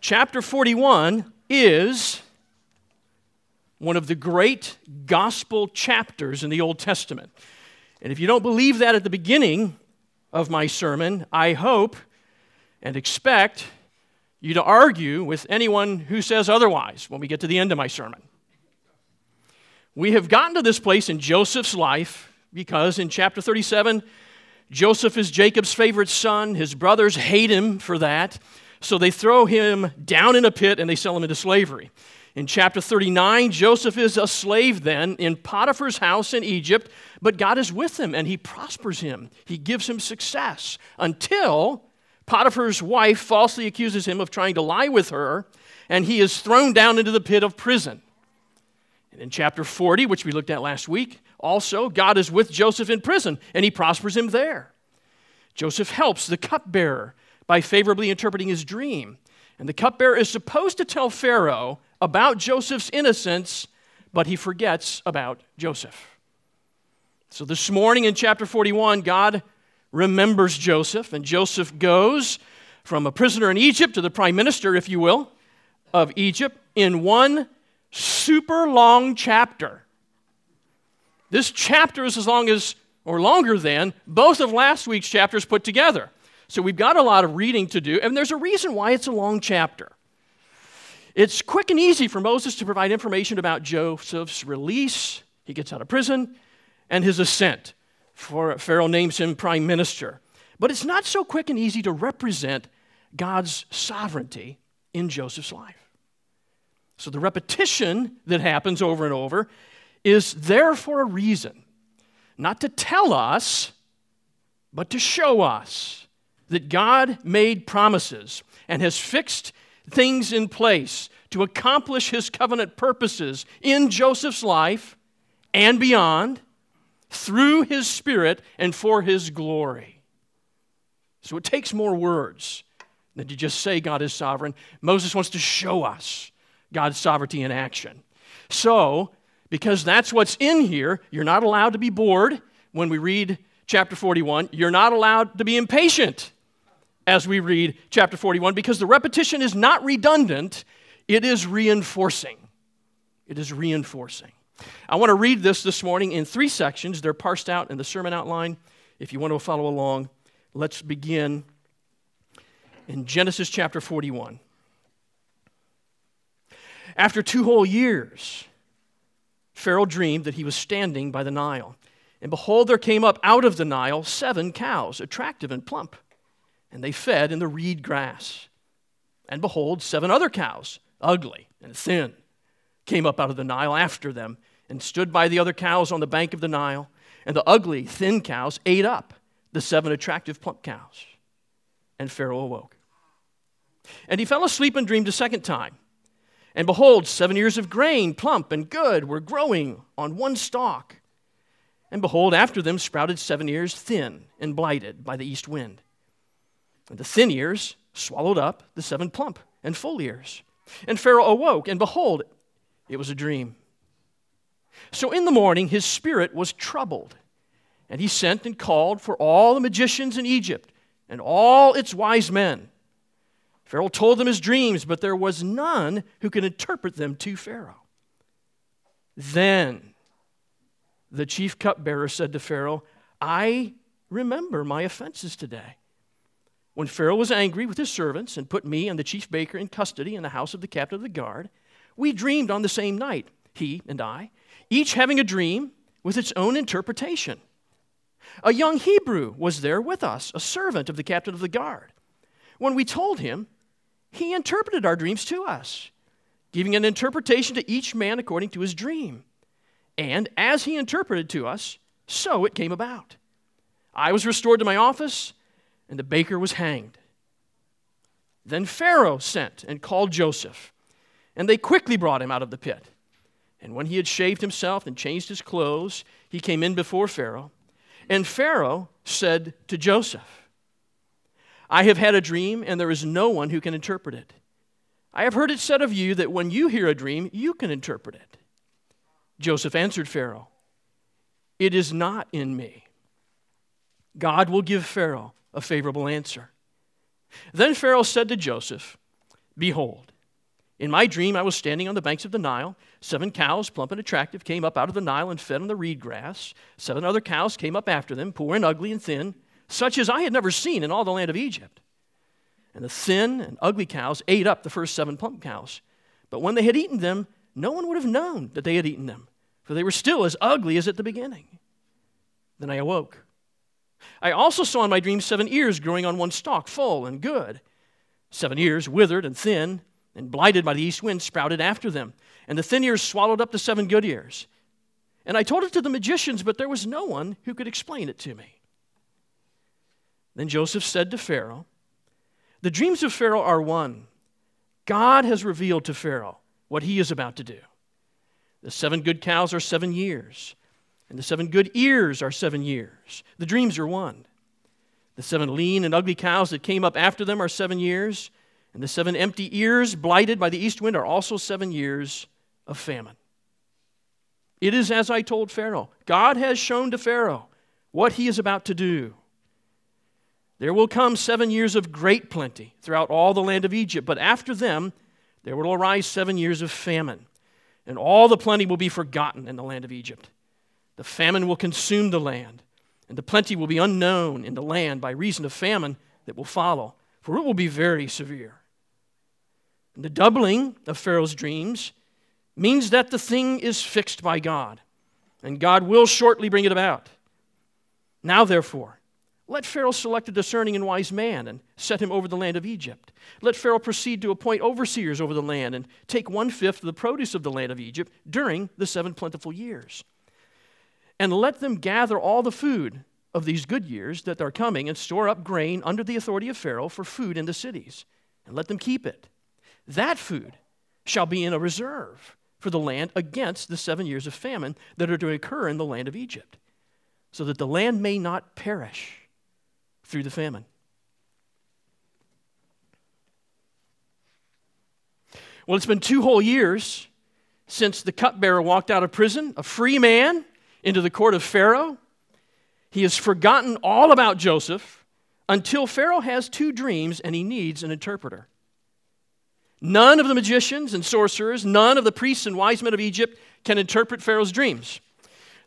Chapter 41 is one of the great gospel chapters in the Old Testament. And if you don't believe that at the beginning of my sermon, I hope and expect you to argue with anyone who says otherwise when we get to the end of my sermon. We have gotten to this place in Joseph's life because in chapter 37, Joseph is Jacob's favorite son. His brothers hate him for that. So they throw him down in a pit and they sell him into slavery. In chapter 39, Joseph is a slave then in Potiphar's house in Egypt, but God is with him and he prospers him. He gives him success until Potiphar's wife falsely accuses him of trying to lie with her, and he is thrown down into the pit of prison. And in chapter 40, which we looked at last week, also, God is with Joseph in prison, and he prospers him there. Joseph helps the cupbearer by favorably interpreting his dream. And the cupbearer is supposed to tell Pharaoh about Joseph's innocence, but he forgets about Joseph. So this morning in chapter 41, God remembers Joseph, and Joseph goes from a prisoner in Egypt to the prime minister, if you will, of Egypt in one super long chapter. This chapter is as long as, or longer than, both of last week's chapters put together. So we've got a lot of reading to do, and there's a reason why it's a long chapter. It's quick and easy for Moses to provide information about Joseph's release, he gets out of prison, and his ascent. For Pharaoh names him prime minister. But it's not so quick and easy to represent God's sovereignty in Joseph's life. So the repetition that happens over and over is there for a reason. Not to tell us, but to show us that God made promises and has fixed things in place to accomplish his covenant purposes in Joseph's life and beyond through his spirit and for his glory. So it takes more words than to just say God is sovereign. Moses wants to show us God's sovereignty in action. So, because that's what's in here, you're not allowed to be bored when we read chapter 41. You're not allowed to be impatient as we read chapter 41 because the repetition is not redundant, it is reinforcing. It is reinforcing. I want to read this this morning in three sections. They're parsed out in the sermon outline. If you want to follow along, let's begin in Genesis chapter 41. After two whole years, Pharaoh dreamed that he was standing by the Nile. And behold, there came up out of the Nile seven cows, attractive and plump and they fed in the reed grass. And behold, seven other cows, ugly and thin, came up out of the Nile after them and stood by the other cows on the bank of the Nile. And the ugly, thin cows ate up the seven attractive, plump cows. And Pharaoh awoke. And he fell asleep and dreamed a second time. And behold, seven ears of grain, plump and good, were growing on one stalk. And behold, after them sprouted seven ears, thin and blighted by the east wind. And the thin ears swallowed up the seven plump and full ears. And Pharaoh awoke, and behold, it was a dream. So in the morning his spirit was troubled, and he sent and called for all the magicians in Egypt and all its wise men. Pharaoh told them his dreams, but there was none who could interpret them to Pharaoh. Then the chief cupbearer said to Pharaoh, I remember my offenses today. When Pharaoh was angry with his servants and put me and the chief baker in custody in the house of the captain of the guard, we dreamed on the same night, he and I, each having a dream with its own interpretation. A young Hebrew was there with us, a servant of the captain of the guard. When we told him, he interpreted our dreams to us, giving an interpretation to each man according to his dream. And as he interpreted to us, so it came about. I was restored to my office and the baker was hanged. Then Pharaoh sent and called Joseph, and they quickly brought him out of the pit. And when he had shaved himself and changed his clothes, he came in before Pharaoh. And Pharaoh said to Joseph, I have had a dream, and there is no one who can interpret it. I have heard it said of you that when you hear a dream, you can interpret it. Joseph answered Pharaoh, It is not in me. God will give Pharaoh a favorable answer. Then Pharaoh said to Joseph, Behold, in my dream I was standing on the banks of the Nile. Seven cows, plump and attractive, came up out of the Nile and fed on the reed grass. Seven other cows came up after them, poor and ugly and thin, such as I had never seen in all the land of Egypt. And the thin and ugly cows ate up the first seven plump cows. But when they had eaten them, no one would have known that they had eaten them, for they were still as ugly as at the beginning. Then I awoke. I also saw in my dream seven ears growing on one stalk, full and good. Seven ears, withered and thin, and blighted by the east wind, sprouted after them. And the thin ears swallowed up the seven good ears. And I told it to the magicians, but there was no one who could explain it to me. Then Joseph said to Pharaoh, The dreams of Pharaoh are one. God has revealed to Pharaoh what he is about to do. The seven good cows are seven years, and the seven good ears are seven years. The dreams are one. The seven lean and ugly cows that came up after them are seven years, and the seven empty ears, blighted by the east wind, are also seven years of famine. It is as I told Pharaoh. God has shown to Pharaoh what he is about to do. There will come seven years of great plenty throughout all the land of Egypt, but after them there will arise seven years of famine, and all the plenty will be forgotten in the land of Egypt. The famine will consume the land, and the plenty will be unknown in the land by reason of famine that will follow, for it will be very severe. And the doubling of Pharaoh's dreams means that the thing is fixed by God, and God will shortly bring it about. Now, therefore, let Pharaoh select a discerning and wise man and set him over the land of Egypt. Let Pharaoh proceed to appoint overseers over the land and take one fifth of the produce of the land of Egypt during the seven plentiful years. And let them gather all the food of these good years that are coming and store up grain under the authority of Pharaoh for food in the cities, and let them keep it. That food shall be in a reserve for the land against the seven years of famine that are to occur in the land of Egypt, so that the land may not perish through the famine. Well, it's been two whole years since the cupbearer walked out of prison, a free man, into the court of Pharaoh. He has forgotten all about Joseph until Pharaoh has two dreams and he needs an interpreter. None of the magicians and sorcerers, none of the priests and wise men of Egypt can interpret Pharaoh's dreams.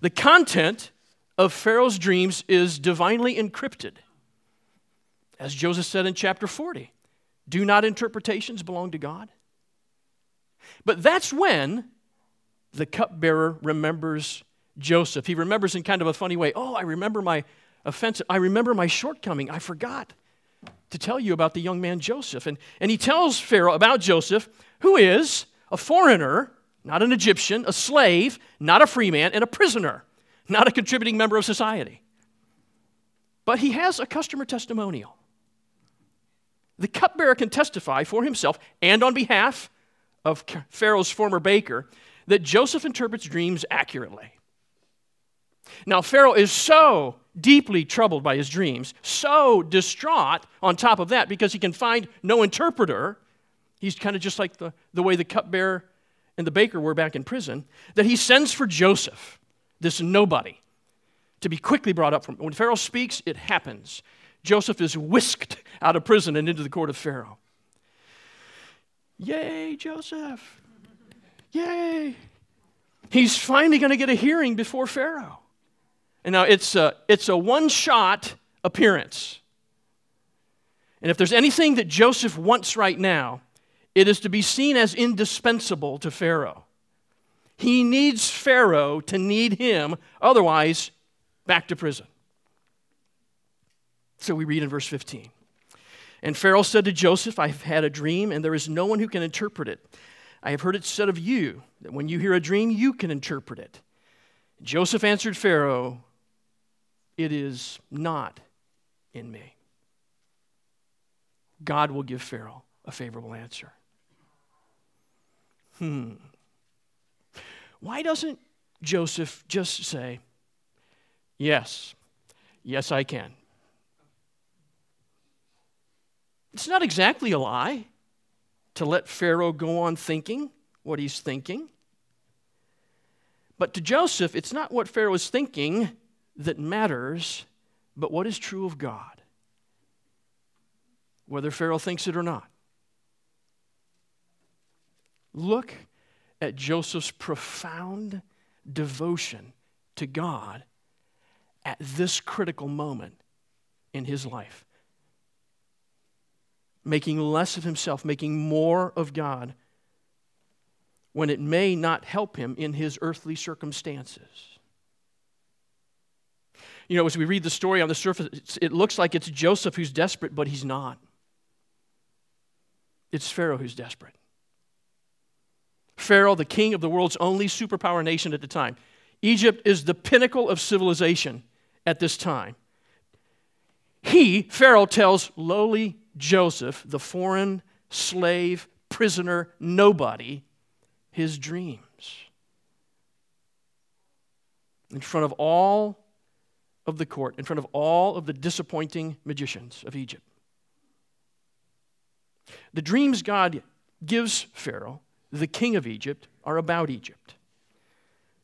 The content of Pharaoh's dreams is divinely encrypted. As Joseph said in chapter 40, do not interpretations belong to God? But that's when the cupbearer remembers Joseph. He remembers in kind of a funny way. Oh, I remember my offense. I remember my shortcoming. I forgot to tell you about the young man Joseph. And, and he tells Pharaoh about Joseph, who is a foreigner, not an Egyptian, a slave, not a free man, and a prisoner, not a contributing member of society. But he has a customer testimonial. The cupbearer can testify for himself and on behalf of Pharaoh's former baker that Joseph interprets dreams accurately. Now, Pharaoh is so deeply troubled by his dreams, so distraught on top of that because he can find no interpreter. He's kind of just like the, the way the cupbearer and the baker were back in prison, that he sends for Joseph, this nobody, to be quickly brought up from. When Pharaoh speaks, it happens. Joseph is whisked out of prison and into the court of Pharaoh. Yay, Joseph! Yay! He's finally going to get a hearing before Pharaoh. Now it's a, it's a one shot appearance. And if there's anything that Joseph wants right now, it is to be seen as indispensable to Pharaoh. He needs Pharaoh to need him, otherwise, back to prison. So we read in verse 15. And Pharaoh said to Joseph, I have had a dream, and there is no one who can interpret it. I have heard it said of you that when you hear a dream, you can interpret it. Joseph answered Pharaoh, it is not in me. God will give Pharaoh a favorable answer. Hmm. Why doesn't Joseph just say, Yes, yes, I can? It's not exactly a lie to let Pharaoh go on thinking what he's thinking. But to Joseph, it's not what Pharaoh is thinking that matters, but what is true of God, whether Pharaoh thinks it or not. Look at Joseph's profound devotion to God at this critical moment in his life. Making less of himself, making more of God, when it may not help him in his earthly circumstances. You know, as we read the story on the surface, it looks like it's Joseph who's desperate, but he's not. It's Pharaoh who's desperate. Pharaoh, the king of the world's only superpower nation at the time. Egypt is the pinnacle of civilization at this time. He, Pharaoh, tells lowly Joseph, the foreign slave, prisoner, nobody, his dreams. In front of all of the court, in front of all of the disappointing magicians of Egypt. The dreams God gives Pharaoh, the king of Egypt, are about Egypt.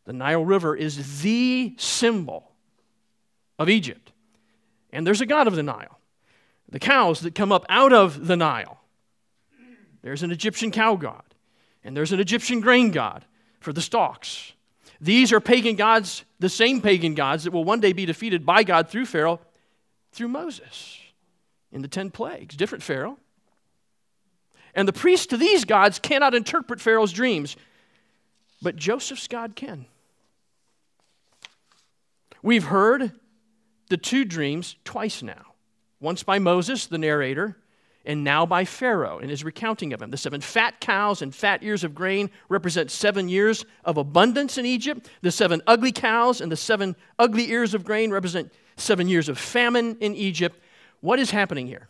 The Nile River is the symbol of Egypt. And there's a god of the Nile. The cows that come up out of the Nile. There's an Egyptian cow god, and there's an Egyptian grain god for the stalks. These are pagan gods, the same pagan gods that will one day be defeated by God through Pharaoh, through Moses in the 10 plagues. Different Pharaoh. And the priests to these gods cannot interpret Pharaoh's dreams, but Joseph's God can. We've heard the two dreams twice now once by Moses, the narrator, and now by Pharaoh in his recounting of them. The seven fat cows and fat ears of grain represent seven years of abundance in Egypt. The seven ugly cows and the seven ugly ears of grain represent seven years of famine in Egypt. What is happening here?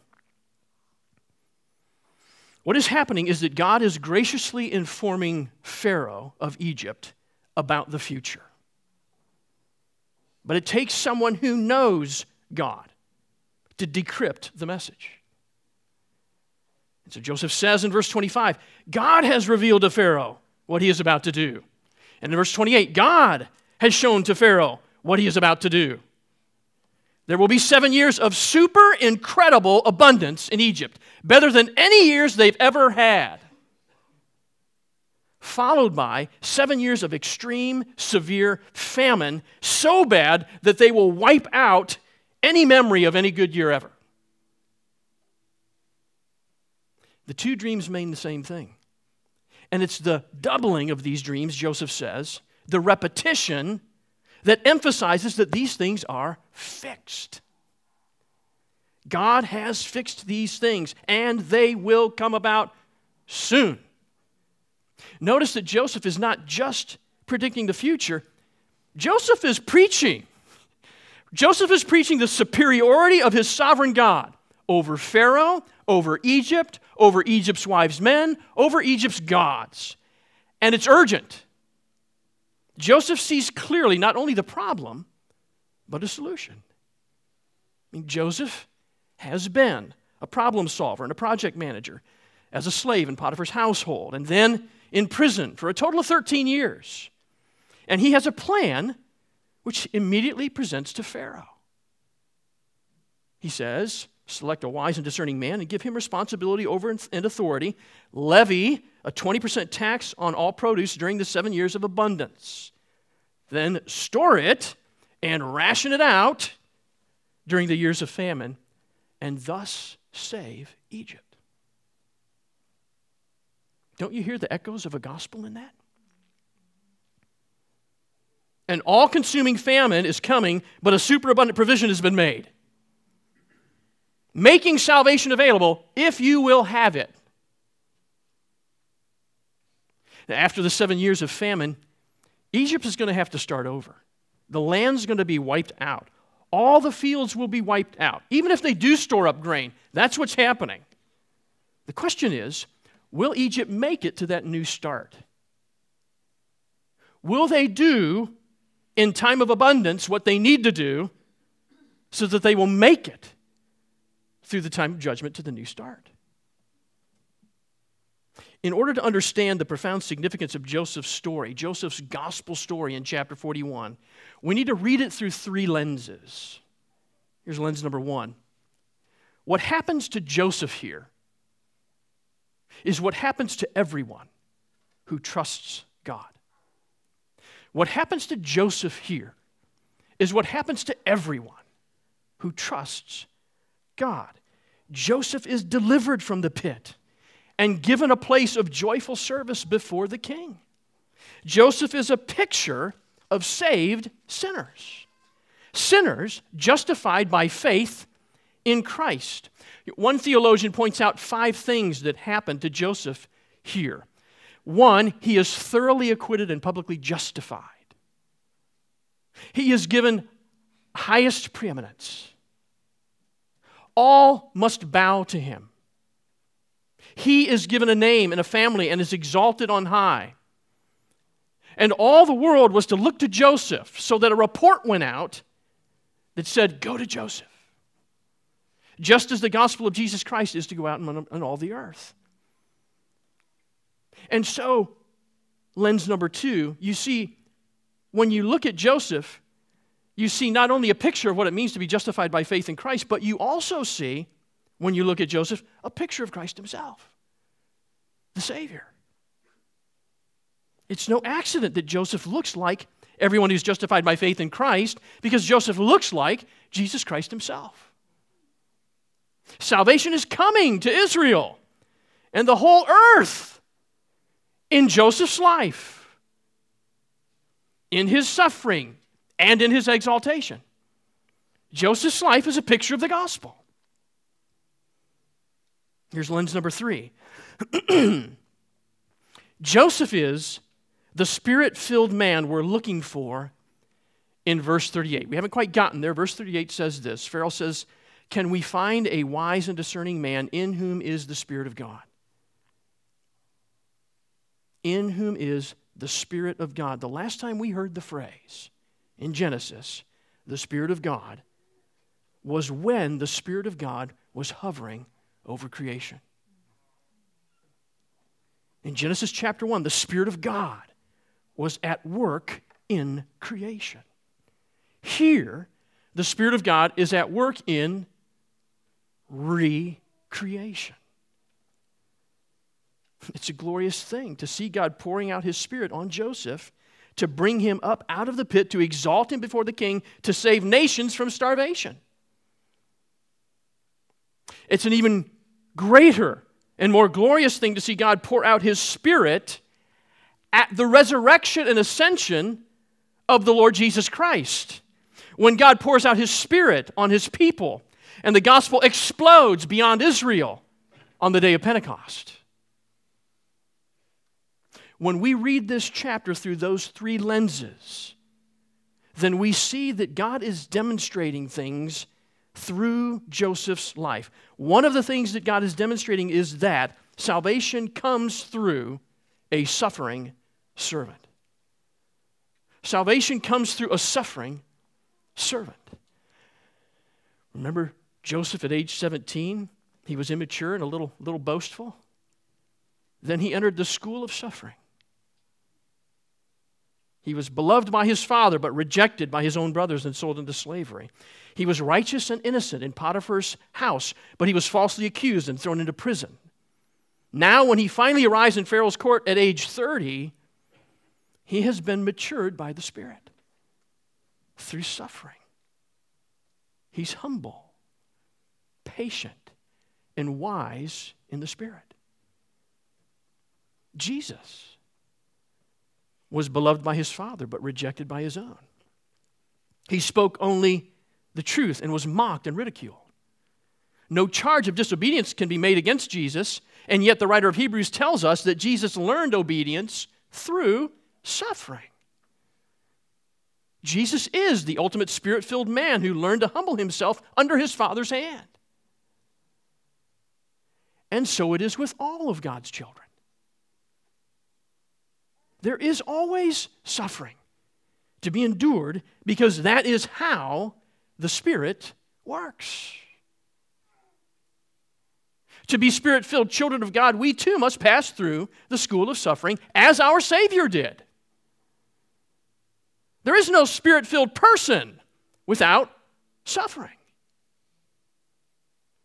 What is happening is that God is graciously informing Pharaoh of Egypt about the future. But it takes someone who knows God to decrypt the message. And so Joseph says in verse 25, God has revealed to Pharaoh what he is about to do. And in verse 28, God has shown to Pharaoh what he is about to do. There will be seven years of super incredible abundance in Egypt, better than any years they've ever had. Followed by seven years of extreme, severe famine, so bad that they will wipe out any memory of any good year ever. The two dreams mean the same thing. And it's the doubling of these dreams, Joseph says, the repetition that emphasizes that these things are fixed. God has fixed these things, and they will come about soon. Notice that Joseph is not just predicting the future, Joseph is preaching. Joseph is preaching the superiority of his sovereign God over Pharaoh, over Egypt, over Egypt's wives' men, over Egypt's gods. And it's urgent. Joseph sees clearly not only the problem, but a solution. I mean, Joseph has been a problem solver and a project manager as a slave in Potiphar's household and then in prison for a total of 13 years. And he has a plan which immediately presents to Pharaoh. He says, Select a wise and discerning man and give him responsibility over and authority. Levy a 20% tax on all produce during the seven years of abundance. Then store it and ration it out during the years of famine, and thus save Egypt. Don't you hear the echoes of a gospel in that? An all consuming famine is coming, but a superabundant provision has been made making salvation available if you will have it. Now, after the seven years of famine, Egypt is going to have to start over. The land's going to be wiped out. All the fields will be wiped out. Even if they do store up grain, that's what's happening. The question is will Egypt make it to that new start? Will they do in time of abundance what they need to do so that they will make it through the time of judgment to the new start. In order to understand the profound significance of Joseph's story, Joseph's gospel story in chapter 41, we need to read it through three lenses. Here's lens number one. What happens to Joseph here is what happens to everyone who trusts God. What happens to Joseph here is what happens to everyone who trusts God. Joseph is delivered from the pit and given a place of joyful service before the king. Joseph is a picture of saved sinners. Sinners justified by faith in Christ. One theologian points out five things that happened to Joseph here. One, he is thoroughly acquitted and publicly justified. He is given highest preeminence. All must bow to him. He is given a name and a family and is exalted on high. And all the world was to look to Joseph so that a report went out that said, Go to Joseph. Just as the gospel of Jesus Christ is to go out on all the earth. And so, lens number two, you see, when you look at Joseph, you see not only a picture of what it means to be justified by faith in Christ, but you also see, when you look at Joseph, a picture of Christ himself, the Savior. It's no accident that Joseph looks like everyone who's justified by faith in Christ, because Joseph looks like Jesus Christ himself. Salvation is coming to Israel and the whole earth in Joseph's life, in his suffering, and in his exaltation. Joseph's life is a picture of the gospel. Here's lens number three Joseph is the spirit filled man we're looking for in verse 38. We haven't quite gotten there. Verse 38 says this Pharaoh says, Can we find a wise and discerning man in whom is the Spirit of God? In whom is the Spirit of God. The last time we heard the phrase in Genesis, the Spirit of God, was when the Spirit of God was hovering over creation. In Genesis chapter 1, the Spirit of God was at work in creation. Here, the Spirit of God is at work in recreation. It's a glorious thing to see God pouring out His Spirit on Joseph to bring him up out of the pit, to exalt him before the king, to save nations from starvation. It's an even greater and more glorious thing to see God pour out His Spirit at the resurrection and ascension of the Lord Jesus Christ. When God pours out his Spirit on his people and the gospel explodes beyond Israel on the day of Pentecost. When we read this chapter through those three lenses, then we see that God is demonstrating things through Joseph's life. One of the things that God is demonstrating is that salvation comes through a suffering servant. Salvation comes through a suffering servant. Remember Joseph at age 17? He was immature and a little, little boastful. Then he entered the school of suffering. He was beloved by his father, but rejected by his own brothers and sold into slavery. He was righteous and innocent in Potiphar's house, but he was falsely accused and thrown into prison. Now, when he finally arrives in Pharaoh's court at age 30, he has been matured by the Spirit through suffering. He's humble, patient, and wise in the Spirit. Jesus was beloved by his Father, but rejected by his own. He spoke only the truth and was mocked and ridiculed. No charge of disobedience can be made against Jesus, and yet the writer of Hebrews tells us that Jesus learned obedience through suffering. Jesus is the ultimate spirit filled man who learned to humble himself under his Father's hand. And so it is with all of God's children. There is always suffering to be endured because that is how the Spirit works. To be spirit filled children of God, we too must pass through the school of suffering as our Savior did. There is no spirit filled person without suffering.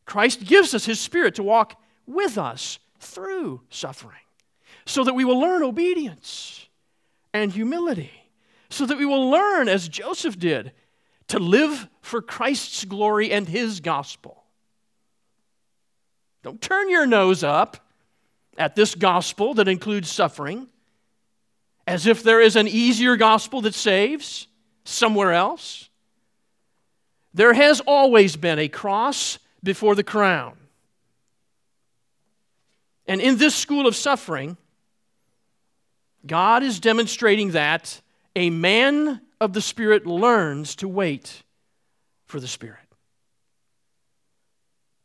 Christ gives us his spirit to walk with us through suffering. So that we will learn obedience and humility, so that we will learn, as Joseph did, to live for Christ's glory and his gospel. Don't turn your nose up at this gospel that includes suffering as if there is an easier gospel that saves somewhere else. There has always been a cross before the crown. And in this school of suffering, God is demonstrating that a man of the Spirit learns to wait for the Spirit.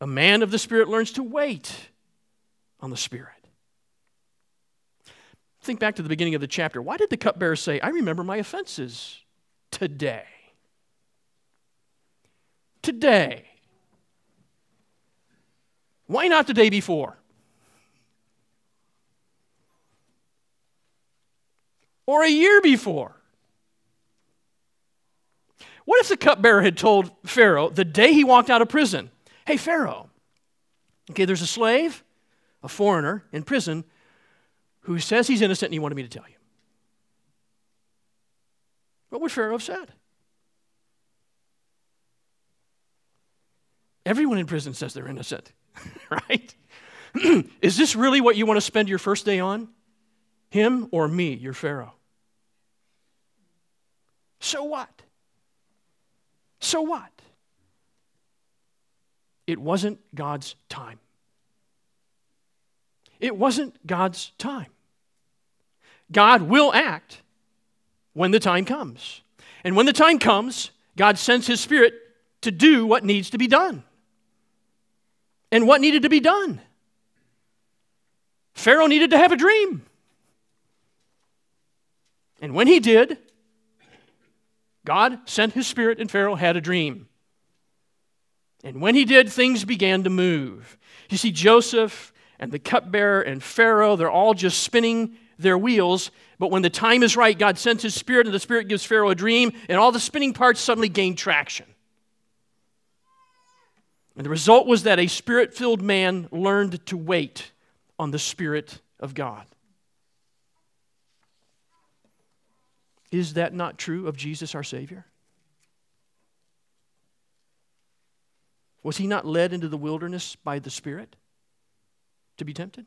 A man of the Spirit learns to wait on the Spirit. Think back to the beginning of the chapter. Why did the cupbearer say, I remember my offenses today? Today. Why not the day before? Or a year before? What if the cupbearer had told Pharaoh the day he walked out of prison, Hey, Pharaoh, okay, there's a slave, a foreigner in prison, who says he's innocent and he wanted me to tell you? What would Pharaoh have said? Everyone in prison says they're innocent, right? Is this really what you want to spend your first day on? Him or me, your Pharaoh? So what? So what? It wasn't God's time. It wasn't God's time. God will act when the time comes. And when the time comes, God sends His Spirit to do what needs to be done. And what needed to be done? Pharaoh needed to have a dream. And when he did, God sent his spirit, and Pharaoh had a dream. And when he did, things began to move. You see, Joseph and the cupbearer and Pharaoh, they're all just spinning their wheels. But when the time is right, God sends his spirit, and the spirit gives Pharaoh a dream, and all the spinning parts suddenly gain traction. And the result was that a spirit filled man learned to wait on the Spirit of God. Is that not true of Jesus our Savior? Was he not led into the wilderness by the Spirit to be tempted?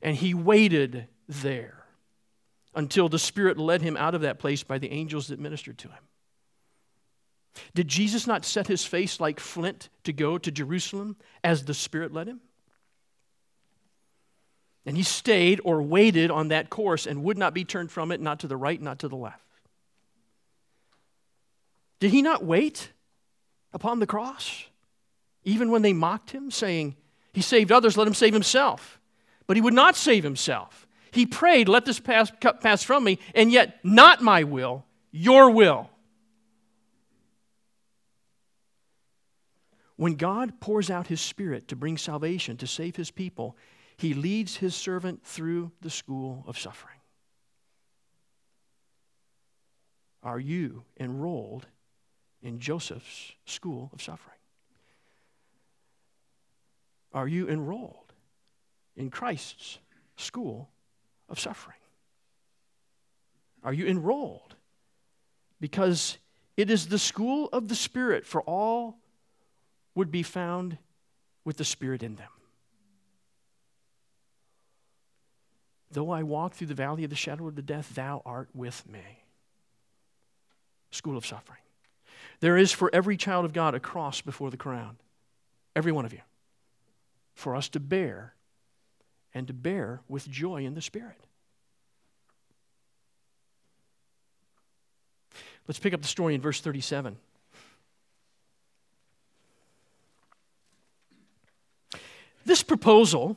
And he waited there until the Spirit led him out of that place by the angels that ministered to him. Did Jesus not set his face like flint to go to Jerusalem as the Spirit led him? And he stayed or waited on that course and would not be turned from it, not to the right, not to the left. Did he not wait upon the cross? Even when they mocked him, saying, He saved others, let him save himself. But he would not save himself. He prayed, Let this pass, cup pass from me, and yet not my will, your will. When God pours out his Spirit to bring salvation, to save his people, he leads his servant through the school of suffering. Are you enrolled in Joseph's school of suffering? Are you enrolled in Christ's school of suffering? Are you enrolled? Because it is the school of the Spirit for all would be found with the Spirit in them. Though I walk through the valley of the shadow of the death, thou art with me. School of suffering. There is for every child of God a cross before the crown. Every one of you. For us to bear and to bear with joy in the Spirit. Let's pick up the story in verse 37. This proposal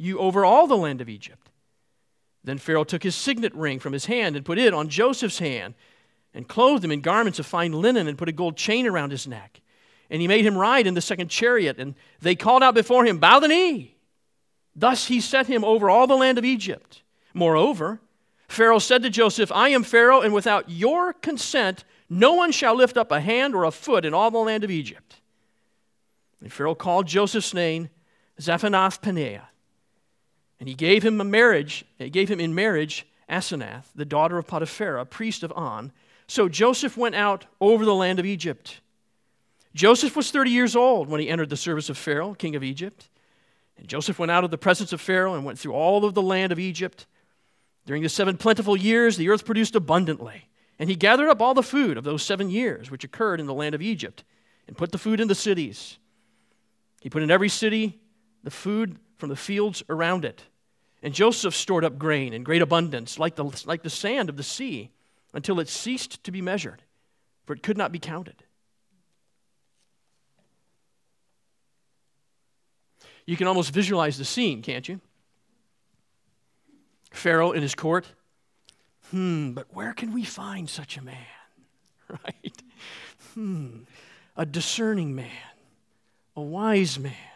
you over all the land of Egypt. Then Pharaoh took his signet ring from his hand and put it on Joseph's hand, and clothed him in garments of fine linen, and put a gold chain around his neck. And he made him ride in the second chariot, and they called out before him, Bow the knee. Thus he set him over all the land of Egypt. Moreover, Pharaoh said to Joseph, I am Pharaoh, and without your consent, no one shall lift up a hand or a foot in all the land of Egypt. And Pharaoh called Joseph's name Zaphenath Paneah. And he gave him a marriage, he gave him in marriage Asenath, the daughter of Potiphera, priest of On. So Joseph went out over the land of Egypt. Joseph was 30 years old when he entered the service of Pharaoh, king of Egypt. And Joseph went out of the presence of Pharaoh and went through all of the land of Egypt. During the seven plentiful years, the earth produced abundantly. And he gathered up all the food of those seven years which occurred in the land of Egypt and put the food in the cities. He put in every city the food from the fields around it. And Joseph stored up grain in great abundance, like the, like the sand of the sea, until it ceased to be measured, for it could not be counted. You can almost visualize the scene, can't you? Pharaoh in his court. Hmm, but where can we find such a man? Right? Hmm, a discerning man, a wise man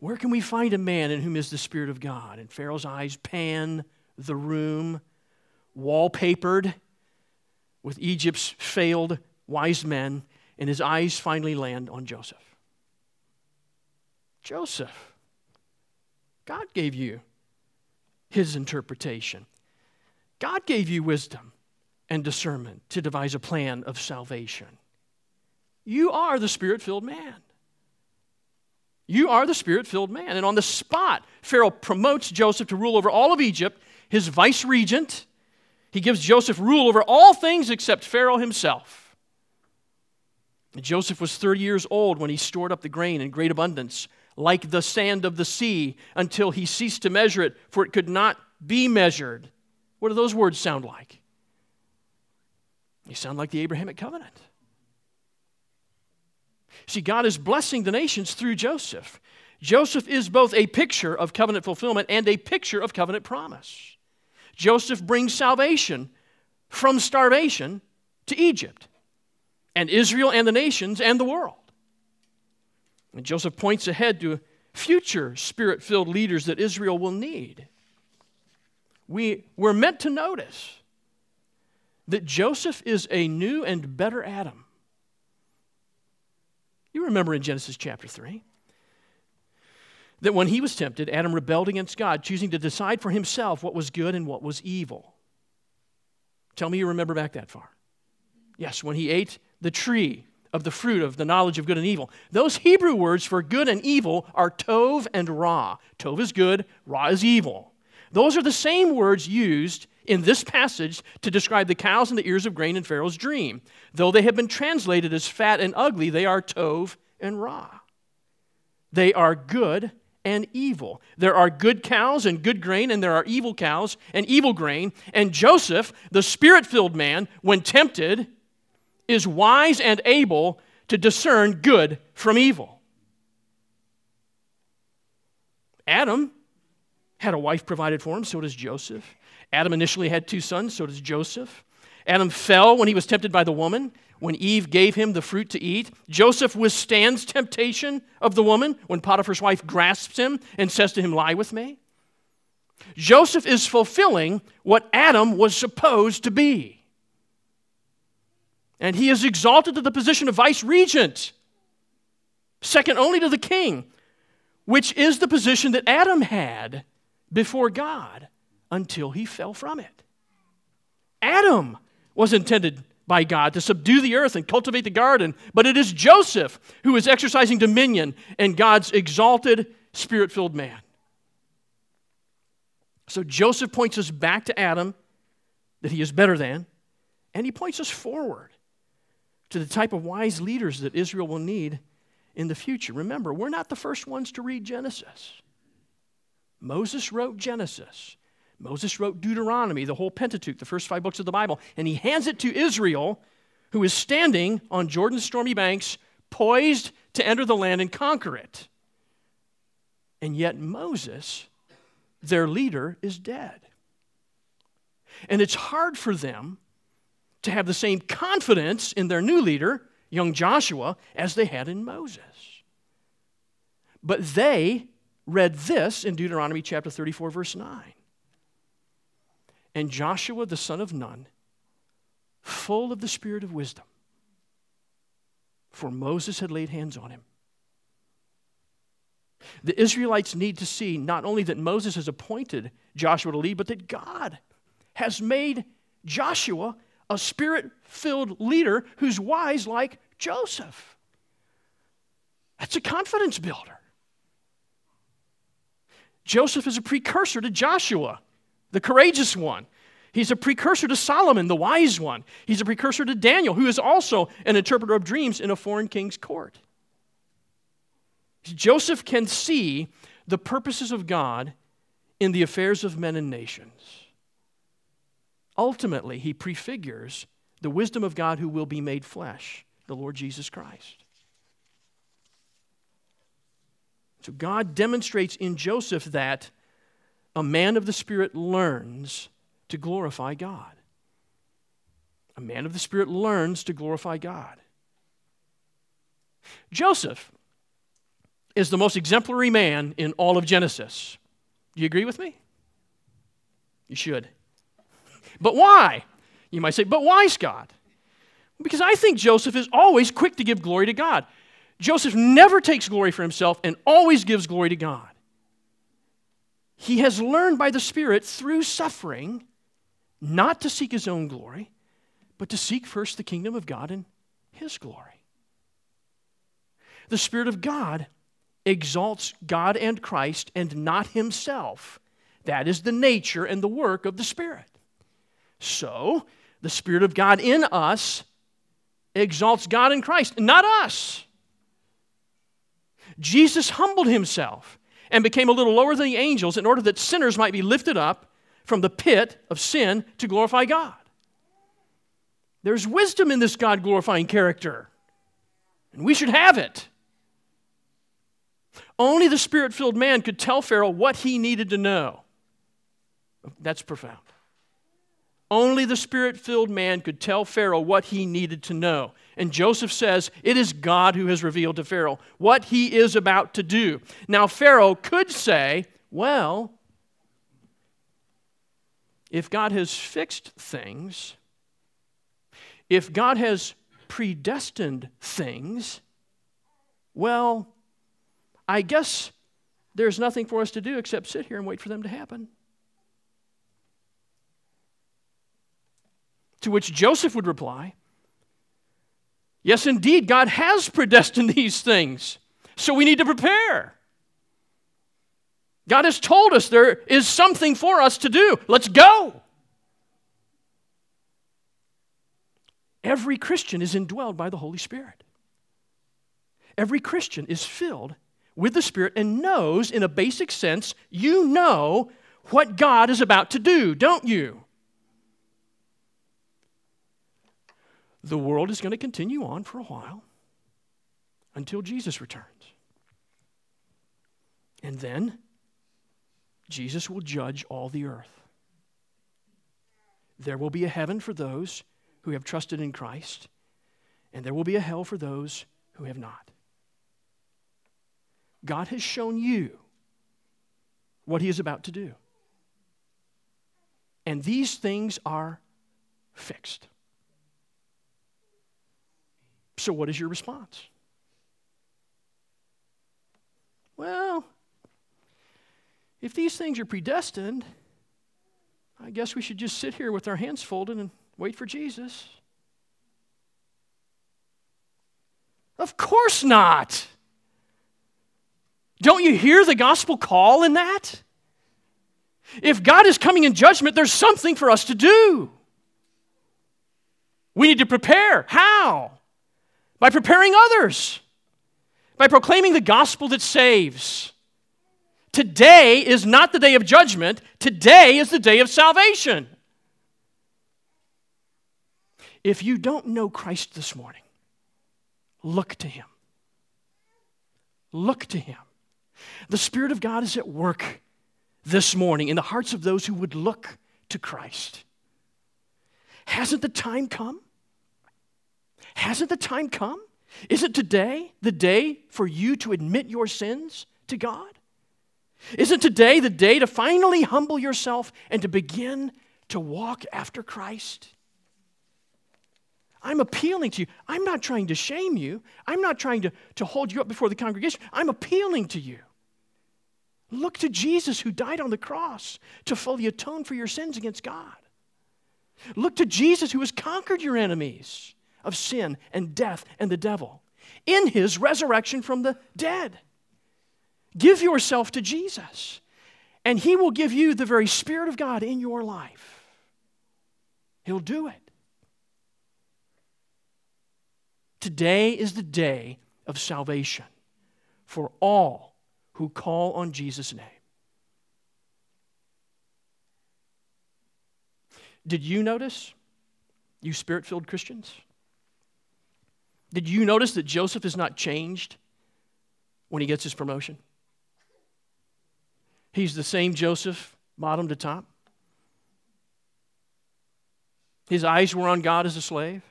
where can we find a man in whom is the Spirit of God? And Pharaoh's eyes pan the room, wallpapered with Egypt's failed wise men, and his eyes finally land on Joseph. Joseph, God gave you his interpretation. God gave you wisdom and discernment to devise a plan of salvation. You are the spirit filled man. You are the spirit filled man. And on the spot, Pharaoh promotes Joseph to rule over all of Egypt, his vice regent. He gives Joseph rule over all things except Pharaoh himself. And Joseph was 30 years old when he stored up the grain in great abundance, like the sand of the sea, until he ceased to measure it, for it could not be measured. What do those words sound like? They sound like the Abrahamic covenant. See, God is blessing the nations through Joseph. Joseph is both a picture of covenant fulfillment and a picture of covenant promise. Joseph brings salvation from starvation to Egypt, and Israel and the nations and the world. And Joseph points ahead to future spirit filled leaders that Israel will need. We, we're meant to notice that Joseph is a new and better Adam. You remember in Genesis chapter 3 that when he was tempted, Adam rebelled against God, choosing to decide for himself what was good and what was evil. Tell me you remember back that far. Yes, when he ate the tree of the fruit of the knowledge of good and evil. Those Hebrew words for good and evil are tov and ra. Tov is good, ra is evil. Those are the same words used in this passage to describe the cows and the ears of grain in Pharaoh's dream. Though they have been translated as fat and ugly, they are tov and ra. They are good and evil. There are good cows and good grain, and there are evil cows and evil grain. And Joseph, the spirit filled man, when tempted, is wise and able to discern good from evil. Adam had a wife provided for him, so does Joseph. Adam initially had two sons, so does Joseph. Adam fell when he was tempted by the woman, when Eve gave him the fruit to eat. Joseph withstands temptation of the woman when Potiphar's wife grasps him and says to him, Lie with me. Joseph is fulfilling what Adam was supposed to be. And he is exalted to the position of vice regent, second only to the king, which is the position that Adam had before God until he fell from it. Adam was intended by God to subdue the earth and cultivate the garden, but it is Joseph who is exercising dominion and God's exalted, spirit filled man. So Joseph points us back to Adam, that he is better than, and he points us forward to the type of wise leaders that Israel will need in the future. Remember, we're not the first ones to read Genesis. Moses wrote Genesis. Moses wrote Deuteronomy, the whole Pentateuch, the first five books of the Bible, and he hands it to Israel, who is standing on Jordan's stormy banks, poised to enter the land and conquer it. And yet, Moses, their leader, is dead. And it's hard for them to have the same confidence in their new leader, young Joshua, as they had in Moses. But they read this in Deuteronomy chapter 34, verse 9. And Joshua the son of Nun, full of the spirit of wisdom, for Moses had laid hands on him. The Israelites need to see not only that Moses has appointed Joshua to lead, but that God has made Joshua a spirit filled leader who's wise like Joseph. That's a confidence builder. Joseph is a precursor to Joshua, the courageous one. He's a precursor to Solomon, the wise one. He's a precursor to Daniel, who is also an interpreter of dreams in a foreign king's court. Joseph can see the purposes of God in the affairs of men and nations. Ultimately, he prefigures the wisdom of God who will be made flesh, the Lord Jesus Christ. So God demonstrates in Joseph that a man of the Spirit learns to glorify God. A man of the Spirit learns to glorify God. Joseph is the most exemplary man in all of Genesis. Do you agree with me? You should. But why? You might say, but why, Scott? Because I think Joseph is always quick to give glory to God. Joseph never takes glory for himself and always gives glory to God. He has learned by the Spirit through suffering not to seek his own glory, but to seek first the kingdom of God and his glory. The Spirit of God exalts God and Christ and not himself. That is the nature and the work of the Spirit. So, the Spirit of God in us exalts God and Christ, not us. Jesus humbled himself and became a little lower than the angels in order that sinners might be lifted up from the pit of sin to glorify God. There's wisdom in this God glorifying character, and we should have it. Only the spirit filled man could tell Pharaoh what he needed to know. That's profound. Only the spirit filled man could tell Pharaoh what he needed to know. And Joseph says, It is God who has revealed to Pharaoh what he is about to do. Now, Pharaoh could say, Well, if God has fixed things, if God has predestined things, well, I guess there's nothing for us to do except sit here and wait for them to happen. To which Joseph would reply, Yes, indeed, God has predestined these things, so we need to prepare. God has told us there is something for us to do. Let's go. Every Christian is indwelled by the Holy Spirit. Every Christian is filled with the Spirit and knows, in a basic sense, you know what God is about to do, don't you? The world is going to continue on for a while until Jesus returns. And then Jesus will judge all the earth. There will be a heaven for those who have trusted in Christ, and there will be a hell for those who have not. God has shown you what He is about to do. And these things are fixed. So, what is your response? Well, if these things are predestined, I guess we should just sit here with our hands folded and wait for Jesus. Of course not. Don't you hear the gospel call in that? If God is coming in judgment, there's something for us to do. We need to prepare. How? By preparing others, by proclaiming the gospel that saves. Today is not the day of judgment, today is the day of salvation. If you don't know Christ this morning, look to Him. Look to Him. The Spirit of God is at work this morning in the hearts of those who would look to Christ. Hasn't the time come? Hasn't the time come? Is it today the day for you to admit your sins to God? Isn't today the day to finally humble yourself and to begin to walk after Christ? I'm appealing to you. I'm not trying to shame you. I'm not trying to, to hold you up before the congregation. I'm appealing to you. Look to Jesus who died on the cross to fully atone for your sins against God. Look to Jesus who has conquered your enemies of sin and death and the devil in his resurrection from the dead. Give yourself to Jesus, and he will give you the very Spirit of God in your life. He'll do it. Today is the day of salvation for all who call on Jesus' name. Did you notice, you spirit filled Christians? Did you notice that Joseph is not changed when he gets his promotion? He's the same Joseph, bottom to top. His eyes were on God as a slave,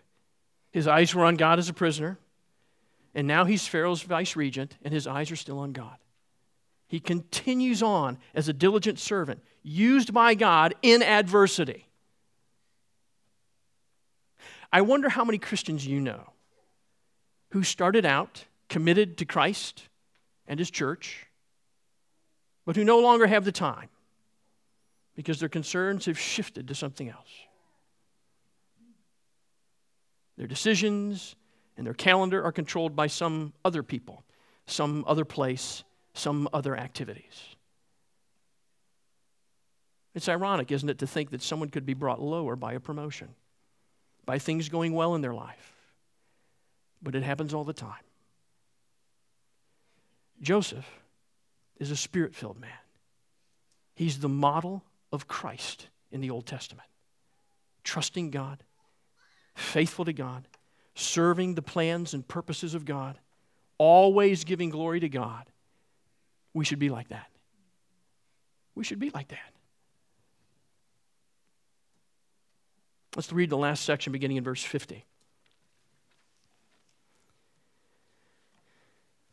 his eyes were on God as a prisoner. And now he's Pharaoh's vice regent, and his eyes are still on God. He continues on as a diligent servant, used by God in adversity. I wonder how many Christians you know who started out committed to Christ and his church, but who no longer have the time because their concerns have shifted to something else. Their decisions and their calendar are controlled by some other people, some other place, some other activities. It's ironic, isn't it, to think that someone could be brought lower by a promotion, by things going well in their life but it happens all the time. Joseph is a spirit filled man. He's the model of Christ in the Old Testament. Trusting God, faithful to God, serving the plans and purposes of God, always giving glory to God. We should be like that. We should be like that. Let's read the last section beginning in verse 50.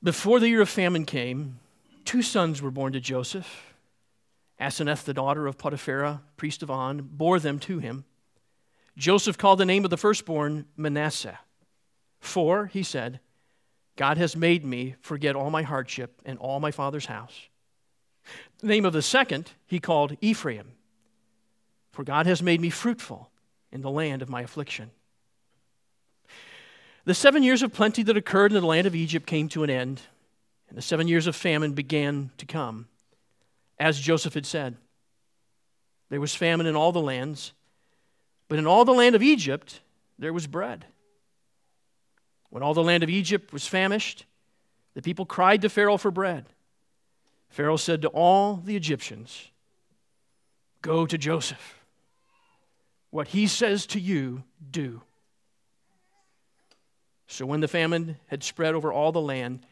Before the year of famine came, two sons were born to Joseph. Asenath, the daughter of Potiphera, priest of On, bore them to him. Joseph called the name of the firstborn Manasseh. For, he said, God has made me forget all my hardship and all my father's house. The name of the second he called Ephraim. For God has made me fruitful in the land of my affliction. The seven years of plenty that occurred in the land of Egypt came to an end, and the seven years of famine began to come, as Joseph had said. There was famine in all the lands, but in all the land of Egypt there was bread. When all the land of Egypt was famished, the people cried to Pharaoh for bread. Pharaoh said to all the Egyptians, Go to Joseph. What he says to you, do. So when the famine had spread over all the land,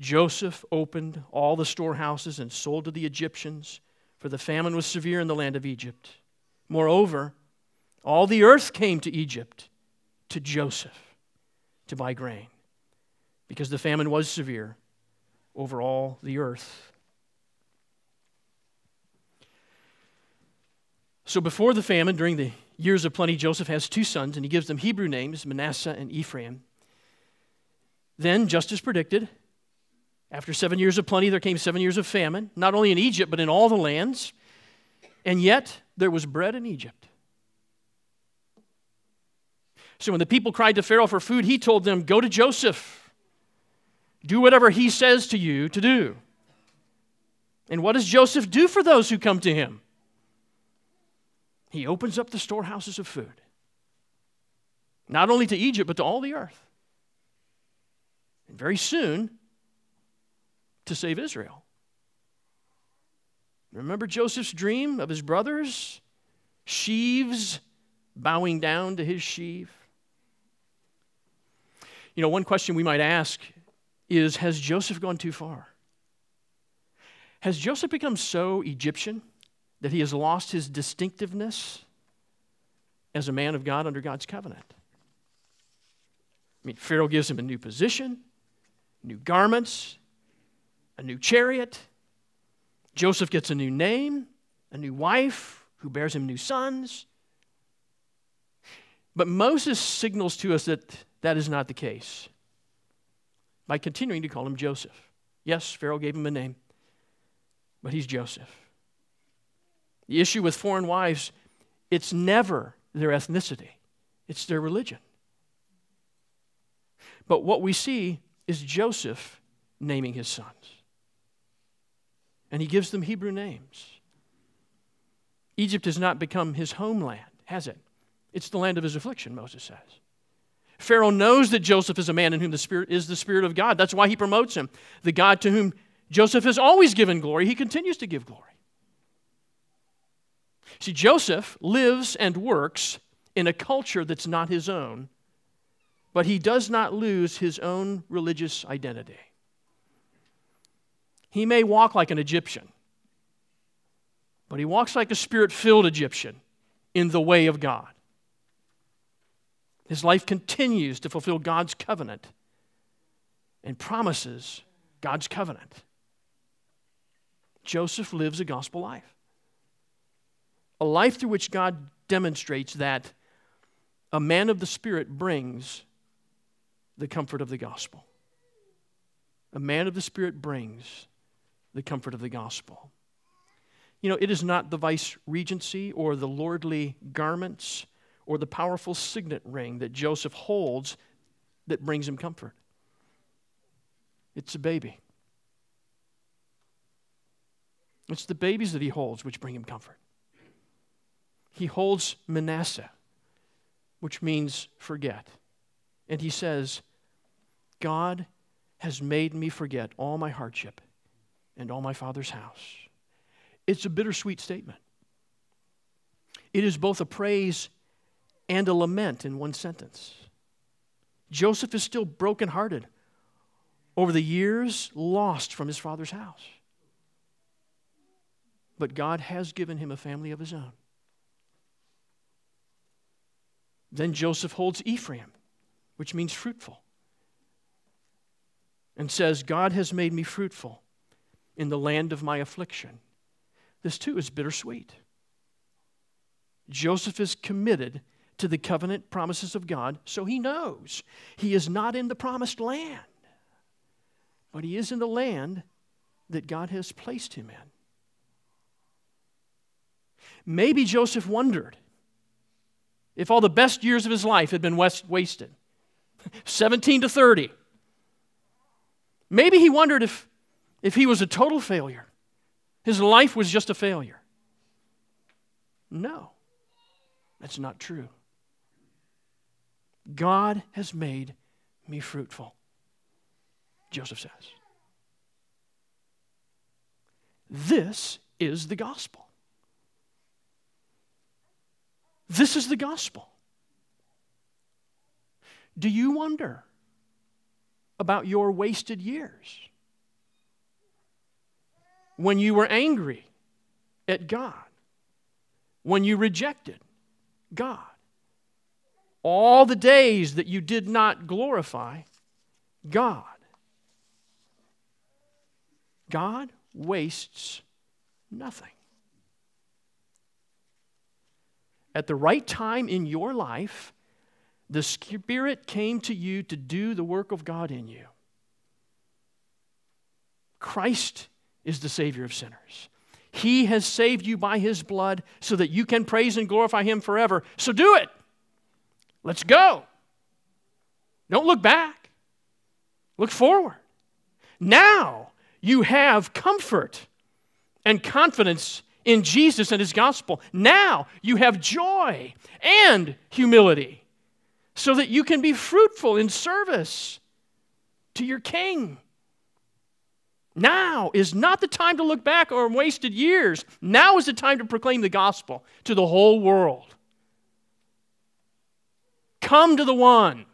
Joseph opened all the storehouses and sold to the Egyptians, for the famine was severe in the land of Egypt. Moreover, all the earth came to Egypt, to Joseph, to buy grain, because the famine was severe over all the earth. So before the famine, during the years of plenty, Joseph has two sons, and he gives them Hebrew names, Manasseh and Ephraim. Then, just as predicted, after seven years of plenty, there came seven years of famine, not only in Egypt, but in all the lands. And yet, there was bread in Egypt. So when the people cried to Pharaoh for food, he told them, Go to Joseph. Do whatever he says to you to do. And what does Joseph do for those who come to him? He opens up the storehouses of food, not only to Egypt, but to all the earth very soon to save Israel. Remember Joseph's dream of his brothers? Sheaves bowing down to his sheaf. You know, one question we might ask is Has Joseph gone too far? Has Joseph become so Egyptian that he has lost his distinctiveness as a man of God under God's covenant? I mean, Pharaoh gives him a new position, new garments, a new chariot. Joseph gets a new name, a new wife who bears him new sons. But Moses signals to us that that is not the case by continuing to call him Joseph. Yes, Pharaoh gave him a name, but he's Joseph. The issue with foreign wives, it's never their ethnicity, it's their religion. But what we see is Joseph naming his sons. And he gives them Hebrew names. Egypt has not become his homeland, has it? It's the land of his affliction, Moses says. Pharaoh knows that Joseph is a man in whom the Spirit is the Spirit of God. That's why he promotes him. The God to whom Joseph has always given glory, he continues to give glory. See, Joseph lives and works in a culture that's not his own, but he does not lose his own religious identity. He may walk like an Egyptian, but he walks like a spirit filled Egyptian in the way of God. His life continues to fulfill God's covenant and promises God's covenant. Joseph lives a gospel life, a life through which God demonstrates that a man of the Spirit brings the comfort of the gospel. A man of the Spirit brings the comfort of the gospel. You know, it is not the vice regency or the lordly garments or the powerful signet ring that Joseph holds that brings him comfort. It's a baby. It's the babies that he holds which bring him comfort. He holds Manasseh, which means forget. And he says, God has made me forget all my hardship and all my father's house. It's a bittersweet statement. It is both a praise and a lament in one sentence. Joseph is still brokenhearted over the years lost from his father's house. But God has given him a family of his own. Then Joseph holds Ephraim, which means fruitful, and says, God has made me fruitful in the land of my affliction. This too is bittersweet. Joseph is committed to the covenant promises of God, so he knows he is not in the promised land, but he is in the land that God has placed him in. Maybe Joseph wondered if all the best years of his life had been wasted 17 to 30. Maybe he wondered if, if he was a total failure. His life was just a failure. No, that's not true. God has made me fruitful, Joseph says. This is the gospel. This is the gospel. Do you wonder about your wasted years? When you were angry at God, when you rejected God, all the days that you did not glorify God. God wastes nothing. At the right time in your life, the Spirit came to you to do the work of God in you. Christ is the Savior of sinners. He has saved you by His blood so that you can praise and glorify Him forever. So do it. Let's go. Don't look back, look forward. Now you have comfort and confidence in Jesus and His gospel. Now you have joy and humility so that you can be fruitful in service to your King. Now is not the time to look back on wasted years. Now is the time to proclaim the gospel to the whole world. Come to the one,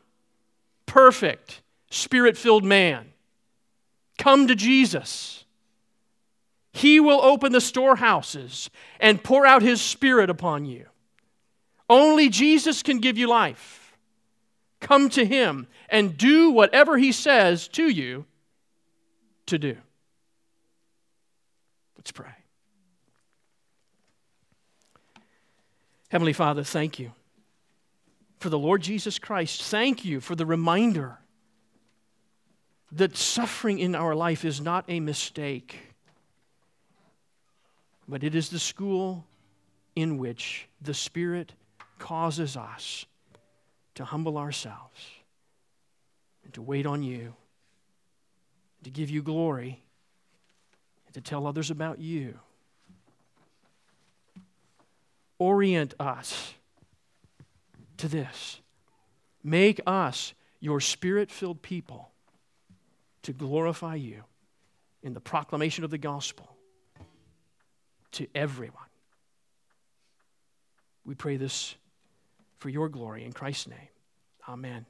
perfect, spirit filled man. Come to Jesus. He will open the storehouses and pour out His Spirit upon you. Only Jesus can give you life. Come to Him and do whatever He says to you to do. Let's pray. Heavenly Father, thank you for the Lord Jesus Christ. Thank you for the reminder that suffering in our life is not a mistake, but it is the school in which the Spirit causes us to humble ourselves and to wait on you, to give you glory, and to tell others about you. Orient us to this. Make us your spirit filled people to glorify you in the proclamation of the gospel to everyone. We pray this for your glory in Christ's name. Amen.